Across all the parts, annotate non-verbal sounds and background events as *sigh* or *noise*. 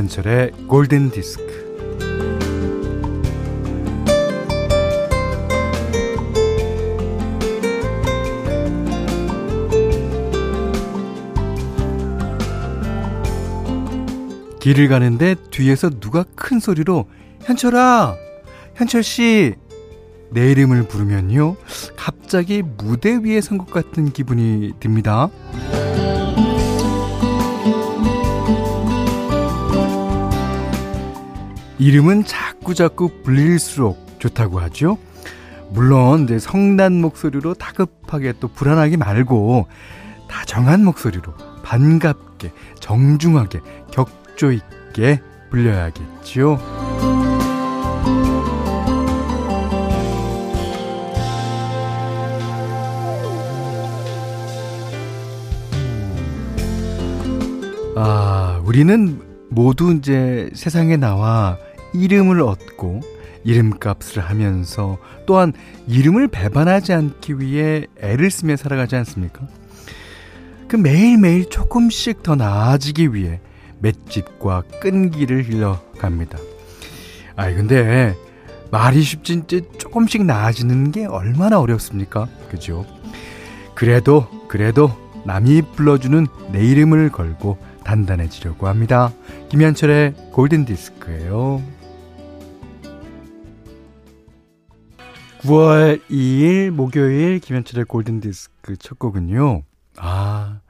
김현철의 골든 디스크. 길을 가는데 뒤에서 누가 큰 소리로 현철아, 현철 씨, 내 이름을 부르면요. 갑자기 무대 위에 선 것 같은 기분이 듭니다. 이름은 자꾸자꾸 불릴수록 좋다고 하죠. 물론 이제 성난 목소리로 다급하게 또 불안하게 말고 다정한 목소리로 반갑게 정중하게 격조 있게 불려야겠죠. 아, 우리는 모두 이제 세상에 나와 이름을 얻고 이름값을 하면서 또한 이름을 배반하지 않기 위해 애를 쓰며 살아가지 않습니까? 그 매일매일 조금씩 더 나아지기 위해 맷집과 끈기를 흘려갑니다. 아, 근데 말이 쉽지 이제 조금씩 나아지는 게 얼마나 어렵습니까? 그죠? 그래도, 그래도 남이 불러주는 내 이름을 걸고 단단해지려고 합니다. 김현철의 골든 디스크예요. 9월 2일 목요일 김현철의 골든 디스크 첫 곡은요. 아,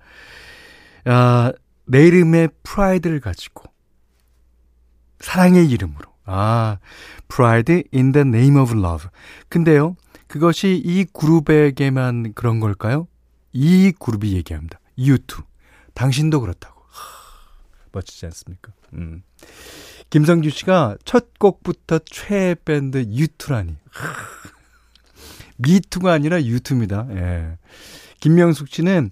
아, 내 이름의 프라이드를 가지고 사랑의 이름으로. 아, Pride in the name of love. 근데요, 그것이 이 그룹에게만 그런 걸까요? 이 그룹이 얘기합니다. U2. 당신도 그렇다고. 멋지지 않습니까? 음. 김성규 씨가 첫 곡부터 최애 밴드 유투라니. 미투가 아니라 유투입니다. 예. 김명숙 씨는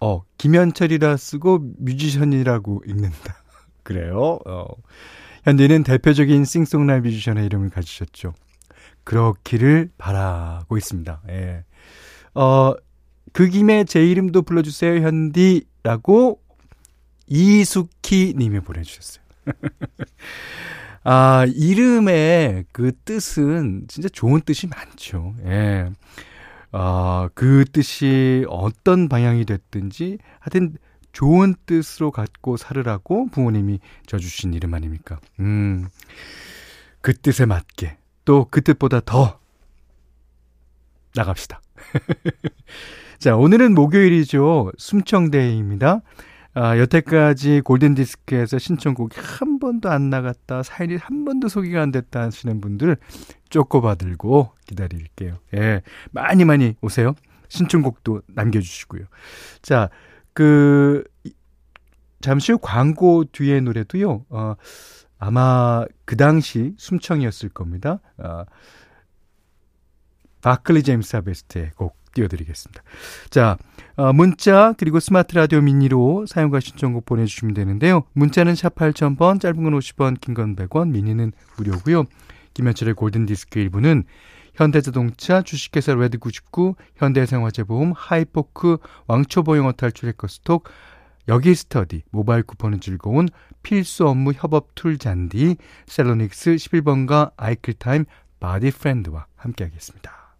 어, 김현철이라 쓰고 뮤지션이라고 읽는다. *laughs* 그래요? 어. 현대는 대표적인 싱송라이 뮤지션의 이름을 가지셨죠. 그렇기를 바라고 있습니다. 예. 어, 그 김에 제 이름도 불러주세요, 현디라고 이숙희 님이 보내주셨어요. *laughs* 아, 이름의 그 뜻은 진짜 좋은 뜻이 많죠. 예. 아, 그 뜻이 어떤 방향이 됐든지 하여튼 좋은 뜻으로 갖고 살으라고 부모님이 져주신 이름 아닙니까? 음, 그 뜻에 맞게 또 그 뜻보다 더 나갑시다. *laughs* 자, 오늘은 목요일이죠. 숨청데이입니다. 아, 여태까지 골든디스크에서 신청곡이 한 번도 안 나갔다, 사연이 한 번도 소개가 안 됐다 하시는 분들 쪼꼬바 들고 기다릴게요. 예. 많이 많이 오세요. 신청곡도 남겨주시고요. 자, 그, 잠시 후 광고 뒤에 노래도요, 어, 아마 그 당시 숨청이었을 겁니다. 어, 바클리 제임스 하베스트의 곡 띄워드리겠습니다. 자, 어, 문자 그리고 스마트 라디오 미니로 사용과 신청곡 보내주시면 되는데요. 문자는 샵 8000번, 짧은 건 50원, 긴 건 100원, 미니는 무료고요. 김현철의 골든디스크 1부는 현대자동차, 주식회사 레드99, 현대해상화재보험, 하이포크, 왕초보 영어 탈출 해커스톡, 여기 스터디, 모바일 쿠폰은 즐거운 필수 업무 협업 tool 잔디, 셀로닉스 11번가 아이클타임 바디 프렌드와 함께하겠습니다.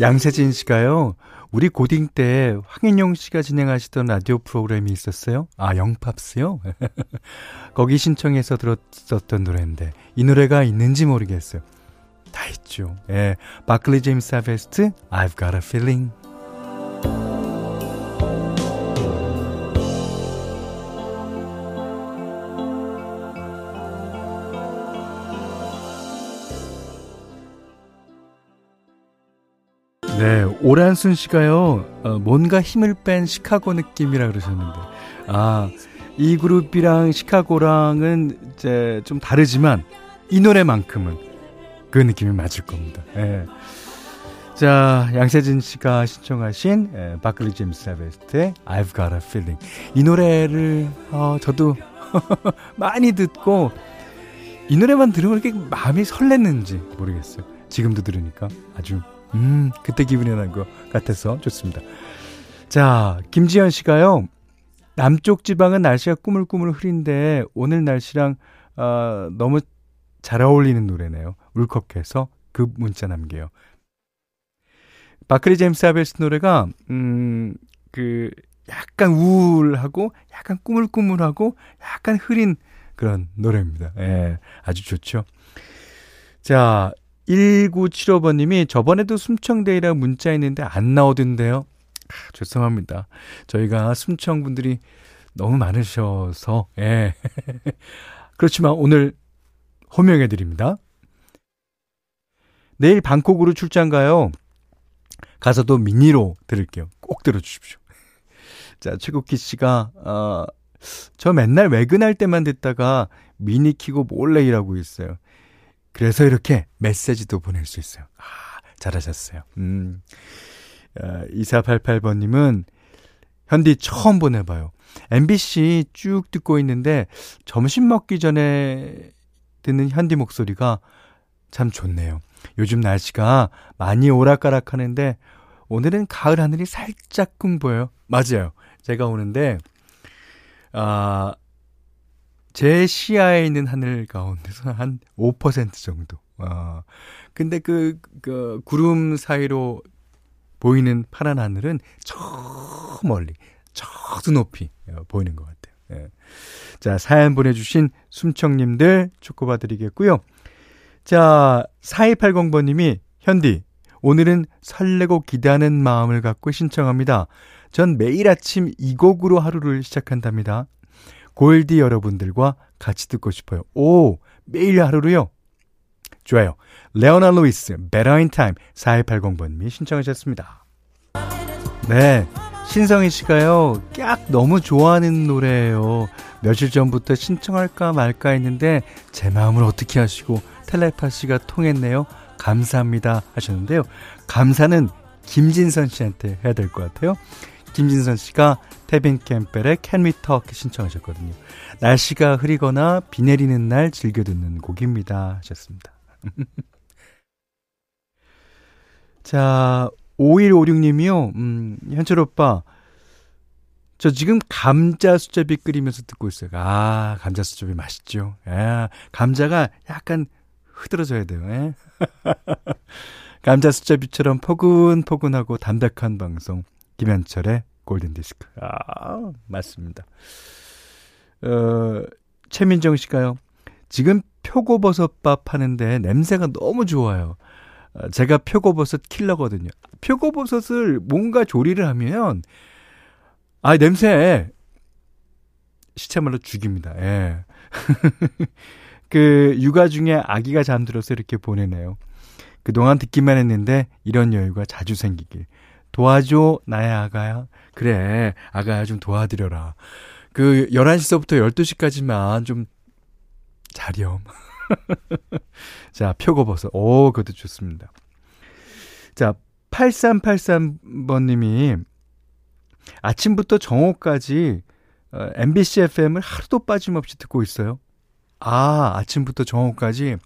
양세진 씨가요. 우리 고딩 때 황인용 씨가 진행하시던 라디오 프로그램이 있었어요. 아, 영팝스요? *laughs* 거기 신청해서 들었었던 노래인데 이 노래가 있는지 모르겠어요. 다 있죠. 예. 바클리 제임스 하베스트 I've got a feeling. 오란순 씨가요, 어, 뭔가 힘을 뺀 시카고 느낌이라 그러셨는데, 아, 이 그룹이랑 시카고랑은 이제 좀 다르지만, 이 노래만큼은 그 느낌이 맞을 겁니다. 예. 자, 양세진 씨가 신청하신 예, 바클리 제임스 베스트의 I've Got a Feeling. 이 노래를, 어, 저도 *laughs* 많이 듣고, 이 노래만 들으면 이렇게 마음이 설렜는지 모르겠어요. 지금도 들으니까 아주 음 그때 기분이 나는 것 같아서 좋습니다. 자 김지현 씨가요. 남쪽 지방은 날씨가 꾸물꾸물 흐린데 오늘 날씨랑 어, 너무 잘 어울리는 노래네요. 울컥해서 그 문자 남겨요. 바크리 제임스 아벨스 노래가 음 그 약간 우울하고 약간 꾸물꾸물하고 약간 흐린 그런 노래입니다. 예, 아주 좋죠. 자, 1975번님이 저번에도 숨청데이라 문자 했는데 안 나오던데요. 아, 죄송합니다. 저희가 숨청 분들이 너무 많으셔서, 예. *laughs* 그렇지만 오늘 호명해드립니다. 내일 방콕으로 출장 가요. 가서도 미니로 들을게요. 꼭 들어주십시오. *laughs* 자, 최국기 씨가, 어, 저 맨날 외근할 때만 듣다가 미니 키고 몰래 일하고 있어요. 그래서 이렇게 메시지도 보낼 수 있어요. 아, 잘하셨어요. 음. 어, 2488번님은 현디 처음 보내봐요. MBC 쭉 듣고 있는데 점심 먹기 전에 듣는 현디 목소리가 참 좋네요. 요즘 날씨가 많이 오락가락 하는데 오늘은 가을 하늘이 살짝 꿍 보여요. 맞아요. 제가 오는데 아, 제 시야에 있는 하늘 가운데서 한 5% 정도. 아, 근데 그, 그, 구름 사이로 보이는 파란 하늘은 저 멀리, 저도 높이 어, 보이는 것 같아요. 예. 자, 사연 보내주신 숨청님들 축구봐 드리겠고요. 자, 4280번님이, 현디, 오늘은 설레고 기대하는 마음을 갖고 신청합니다. 전 매일 아침 이 곡으로 하루를 시작한답니다. 골디 여러분들과 같이 듣고 싶어요. 오, 매일 하루로요? 좋아요. 레오나 루이스, Better in Time 4280번님이 신청하셨습니다. 네. 신성희 씨가요, 깍 너무 좋아하는 노래예요. 며칠 전부터 신청할까 말까 했는데 제 마음을 어떻게 하시고 텔레파시가 통했네요. 감사합니다 하셨는데요. 감사는 김진선 씨한테 해야 될 것 같아요. 김진선 씨가 태빈 캠벨의 Can We Talk 신청하셨거든요. 날씨가 흐리거나 비 내리는 날 즐겨 듣는 곡입니다 하셨습니다. *laughs* 자, 5156님이요. 음, 현철 오빠. 저 지금 감자 수제비 끓이면서 듣고 있어요. 아, 감자 수제비 맛있죠. 아, 감자가 약간 흐드러져야 돼요. 예? *laughs* 감자 수제비처럼 포근포근하고 담백한 방송. 김현철의 골든 디스크. 아, 맞습니다. 어, 최민정 씨가요. 지금 표고버섯밥 하는데 냄새가 너무 좋아요. 어, 제가 표고버섯 킬러거든요. 표고버섯을 뭔가 조리를 하면, 아, 냄새, 시체말로 죽입니다. 예. *laughs* 그, 육아 중에 아기가 잠들어서 이렇게 보내네요. 그동안 듣기만 했는데, 이런 여유가 자주 생기길. 도와줘, 나의 아가야. 그래, 아가야 좀 도와드려라. 그 11시서부터 12시까지만 좀 자렴. *laughs* 자, 표고버섯. 오, 그것도 좋습니다. 자, 8383번님이 아침부터 정오까지 어, MBC FM을 하루도 빠짐없이 듣고 있어요. 아, 아침부터 정오까지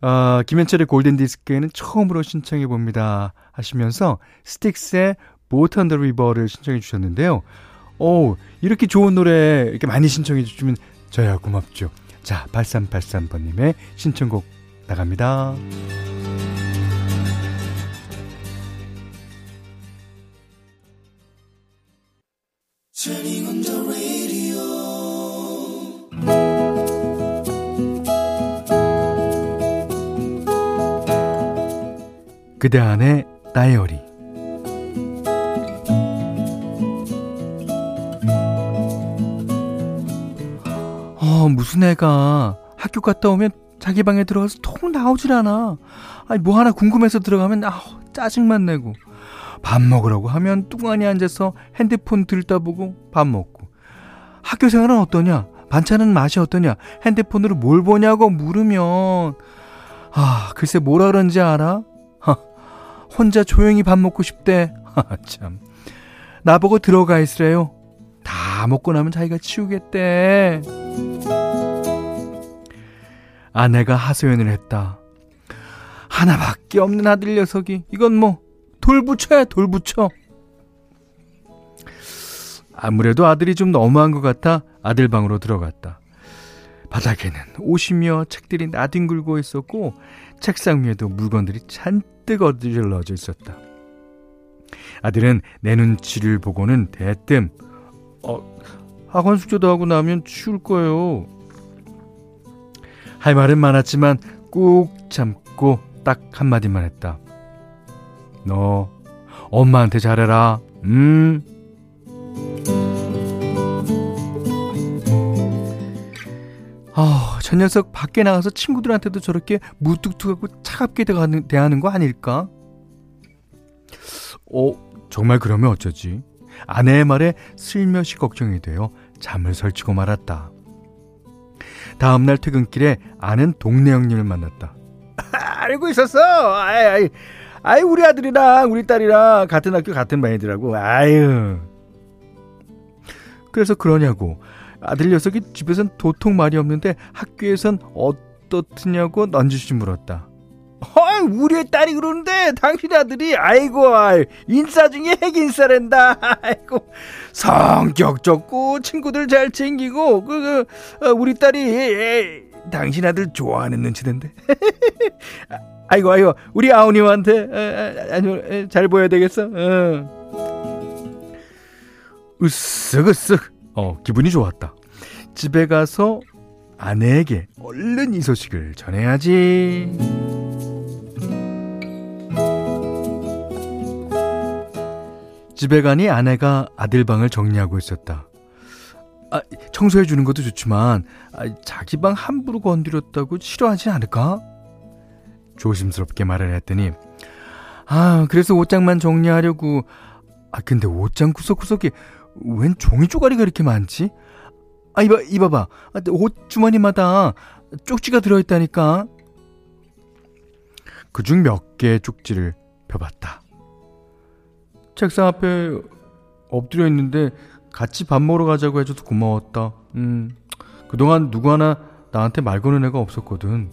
어, 김현철의 골든디스크에는 처음으로 신청해 봅니다. 하시면서 Styx의 Boat on the River를 신청해 주셨는데요. 오, 이렇게 좋은 노래 이렇게 많이 신청해 주시면 저야 고맙죠. 자, 8383번님의 신청곡 나갑니다. 그대 안의 다이어리 어, 무슨 애가 학교 갔다 오면 자기 방에 들어가서 통 나오질 않아. 아니, 뭐 하나 궁금해서 들어가면, 아 짜증만 내고. 밥 먹으라고 하면 뚱하니 앉아서 핸드폰 들다 보고 밥 먹고. 학교 생활은 어떠냐? 반찬은 맛이 어떠냐? 핸드폰으로 뭘 보냐고 물으면, 아, 글쎄 뭐라 그런지 알아? 혼자 조용히 밥 먹고 싶대. *laughs* 참. 나보고 들어가 있으래요. 다 먹고 나면 자기가 치우겠대. 아내가 하소연을 했다. 하나밖에 없는 아들 녀석이 이건 뭐 돌부처야 돌부처. 아무래도 아들이 좀 너무한 것 같아 아들 방으로 들어갔다. 바닥에는 옷이며 책들이 나뒹굴고 있었고 책상 위에도 물건들이 잔뜩 어질러져 있었다. 아들은 내 눈치를 보고는 대뜸 어, 학원 숙제도 하고 나면 치울 거예요. 할 말은 많았지만 꾹 참고 딱 한마디만 했다. 너 엄마한테 잘해라. 음. 아, 저 녀석 밖에 나가서 친구들한테도 저렇게 무뚝뚝하고 차갑게 대하는, 대하는 거 아닐까? 어, 정말 그러면 어쩌지? 아내의 말에 슬며시 걱정이 되어 잠을 설치고 말았다. 다음날 퇴근길에 아는 동네 형님을 만났다. *laughs* 알고 있었어. 아이, 아이, 아이, 우리 아들이랑 우리 딸이랑 같은 학교 같은 반이더라고. 아유. 그래서 그러냐고. 아들 녀석이 집에선 도통 말이 없는데 학교에선 어떻느냐고 넌지시 물었다. 어 우리 딸이 그러는데 당신 아들이 아이고 아이, 인싸 중에 핵인싸랜다 *laughs* 아이고 성격 좋고 친구들 잘 챙기고 그, 그 어, 우리 딸이 에이, 당신 아들 좋아하는 눈치던데 *laughs* 아이고 아이고 우리 아우님한테 잘 보여야 되겠어 어. 으쓱으쓱 어 기분이 좋았다 집에 가서 아내에게 얼른 이 소식을 전해야지. 집에 가니 아내가 아들 방을 정리하고 있었다. 아, 청소해 주는 것도 좋지만 아, 자기 방 함부로 건드렸다고 싫어하지 않을까? 조심스럽게 말을 했더니 아 그래서 옷장만 정리하려고 아 근데 옷장 구석구석에 웬 종이 쪼가리가 이렇게 많지? 아 이봐 이봐봐 아, 옷 주머니마다 쪽지가 들어있다니까 그중 몇 개의 쪽지를 펴봤다 책상 앞에 엎드려 있는데 같이 밥 먹으러 가자고 해줘서 고마웠다. 음, 그동안 누구 하나 나한테 말 거는 애가 없었거든.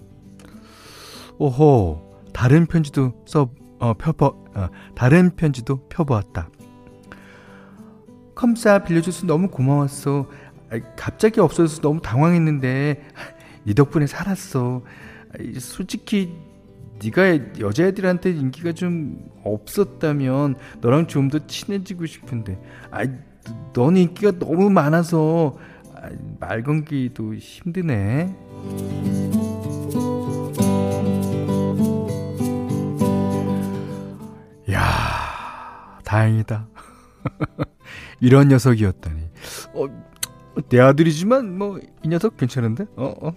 오호, 다른 편지도 써, 어, 펴보, 어, 다른 편지도 펴보았다. 컴싸 빌려줘서 너무 고마웠어. 갑자기 없어져서 너무 당황했는데 네 덕분에 살았어. 솔직히 네가 여자애들한테 인기가 좀 없었다면 너랑 좀 더 친해지고 싶은데 아넌 인기가 너무 많아서 아, 말 건기도 힘드네. 야, 다행이다. *laughs* 이런 녀석이었다니. 어, 내 아들이지만 뭐 이 녀석 괜찮은데? 어, 어.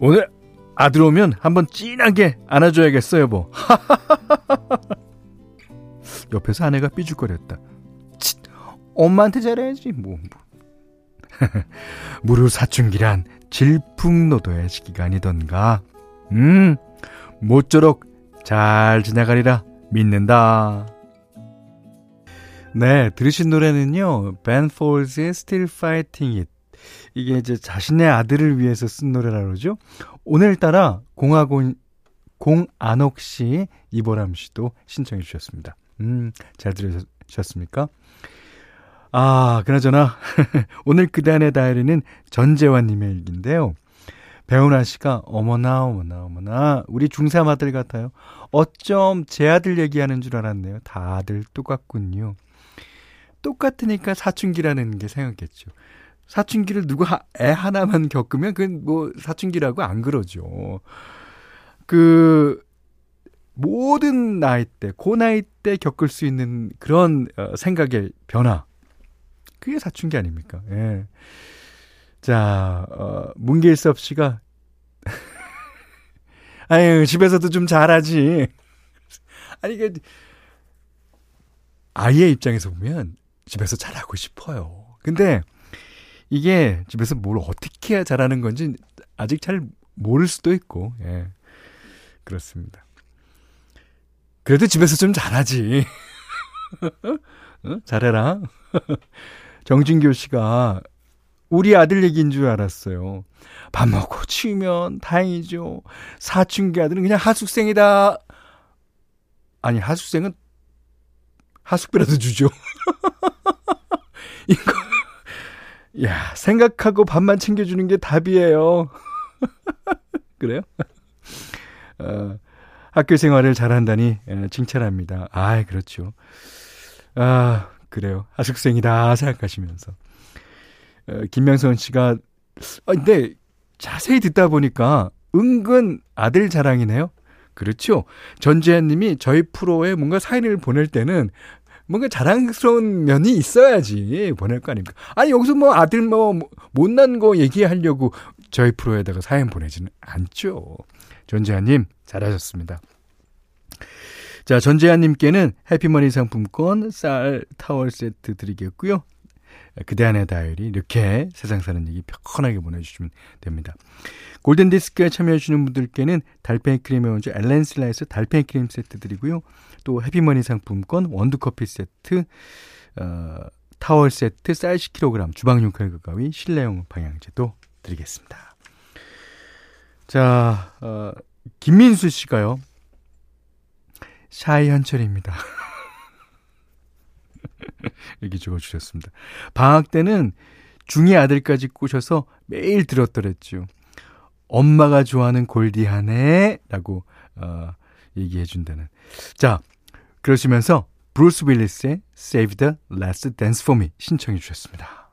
오늘 아들 오면 한번 진하게 안아줘야겠어 여보. *laughs* 옆에서 아내가 삐죽거렸다. 치, 엄마한테 잘해야지 뭐. 뭐. *laughs* 무료 사춘기란 질풍노도의 시기가 아니던가. 음, 모쪼록 잘 지나가리라 믿는다. 네, 들으신 노래는요. 벤 폴즈의 Still Fighting It. 이게 이제 자신의 아들을 위해서 쓴 노래라 그러죠. 오늘따라 공화군 공안옥 씨, 이보람 씨도 신청해 주셨습니다. 음, 잘 들으셨습니까? 아, 그나저나 *laughs* 오늘 그단의 다이리는 전재환 님의 일기인데요. 배우나 씨가 어머나 어머나 어머나 우리 중3 아들 같아요. 어쩜 제 아들 얘기하는 줄 알았네요. 다들 똑같군요. 똑같으니까 사춘기라는 게 생각했죠. 사춘기를 누구 애 하나만 겪으면 그건 뭐 사춘기라고 안 그러죠. 그 모든 나이 때, 고 나이 때 겪을 수 있는 그런 어, 생각의 변화. 그게 사춘기 아닙니까? 예. 자, 어, 문길섭 씨가 *laughs* 아유, 집에서도 좀 잘하지. *laughs* 아니, 그, 아이의 입장에서 보면 집에서 잘하고 싶어요. 근데 이게 집에서 뭘 어떻게 해야 잘하는 건지 아직 잘 모를 수도 있고, 예. 그렇습니다. 그래도 집에서 좀 잘하지. *laughs* 어? 잘해라. *laughs* 정진교 씨가 우리 아들 얘기인 줄 알았어요. 밥 먹고 치우면 다행이죠. 사춘기 아들은 그냥 하숙생이다. 아니, 하숙생은 하숙비라도 주죠. *laughs* 이거, *laughs* 야, 생각하고 밥만 챙겨주는 게 답이에요. *laughs* 그래요? *laughs* 어, 학교 생활을 잘한다니 예, 칭찬합니다. 아, 그렇죠. 아, 그래요. 하숙생이다 생각하시면서. 어, 김명선 씨가 아, 근데 자세히 듣다 보니까 은근 아들 자랑이네요. 그렇죠. 전재현 님이 저희 프로에 뭔가 사연을 보낼 때는 뭔가 자랑스러운 면이 있어야지 보낼 거 아닙니까? 아니, 여기서 뭐 아들 뭐 못난 거 얘기하려고 저희 프로에다가 사연 보내지는 않죠. 전재환님, 잘하셨습니다. 자, 전재환님께는 해피머니 상품권 쌀 타월 세트 드리겠고요. 그대 안의 다이어리 이렇게 세상 사는 얘기 편하게 보내주시면 됩니다. 골든디스크에 참여해주시는 분들께는 달팽이 크림의 원조 엘렌슬라에서 달팽이 크림 세트 드리고요. 또 해피머니 상품권 원두커피 세트 어, 타월 세트 쌀 10kg 주방용 칼과 가위 실내용 방향제도 드리겠습니다. 자, 어, 김민수 씨가요. 샤이 현철입니다. *laughs* 이렇게 적어주셨습니다. 방학 때는 중2 아들까지 꼬셔서 매일 들었더랬죠. 엄마가 좋아하는 골디하네 라고 어, 얘기해 준다는. 자, 그러시면서 브루스 윌리스의 Save the Last Dance for Me 신청해 주셨습니다.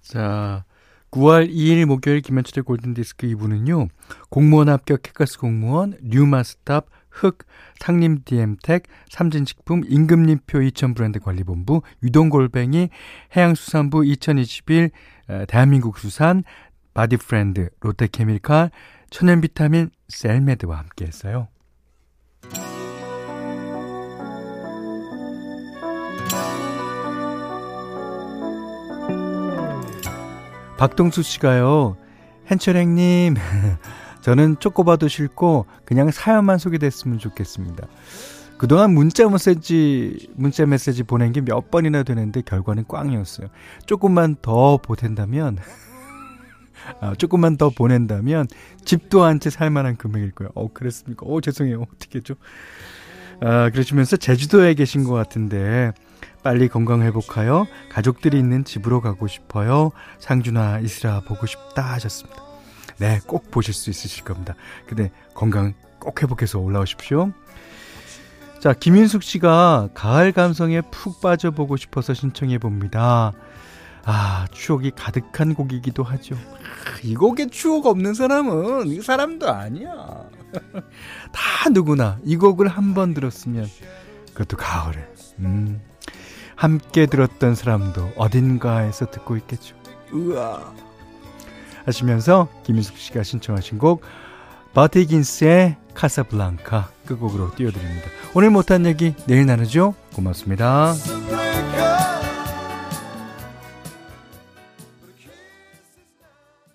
자, 9월 2일 목요일 김현철의 골든디스크 2부는요. 공무원 합격 해커스 공무원, 뉴마스탑, 흑, 상림 DM텍, 삼진식품, 임금님표 2000 브랜드 관리본부, 유동골뱅이, 해양수산부 2021, 대한민국 수산, 바디프렌드, 롯데케미칼, 천연비타민, 셀메드와 함께 했어요. 박동수 씨가요, 현철형님, *laughs* 저는 쪼꼬바도 싫고 그냥 사연만 소개됐으면 좋겠습니다. 그동안 문자 메시지, 문자 메시지 보낸 게 몇 번이나 되는데 결과는 꽝이었어요. 조금만 더 보탠다면, *laughs* 아, 조금만 더 보낸다면 집도 한 채 살만한 금액일 거예요. 어, 그랬습니까? 어, 죄송해요. 어떻게 죠 아, 그러시면서 제주도에 계신 것 같은데 빨리 건강 회복하여 가족들이 있는 집으로 가고 싶어요. 상준아, 이슬아 보고 싶다 하셨습니다. 네, 꼭 보실 수 있으실 겁니다. 근데 건강 꼭 회복해서 올라오십시오. 자, 김윤숙 씨가 가을 감성에 푹 빠져보고 싶어서 신청해 봅니다. 아, 추억이 가득한 곡이기도 하죠. 이 곡에 추억 없는 사람은 이 사람도 아니야. *laughs* 다 누구나 이 곡을 한 번 들었으면 그것도 가을에. 음. 함께 들었던 사람도 어딘가에서 듣고 있겠죠. 우와. 하시면서 김인숙 씨가 신청하신 곡 바티긴스의 카사블랑카 끝곡으로 띄워드립니다. 오늘 못한 얘기 내일 나누죠. 고맙습니다.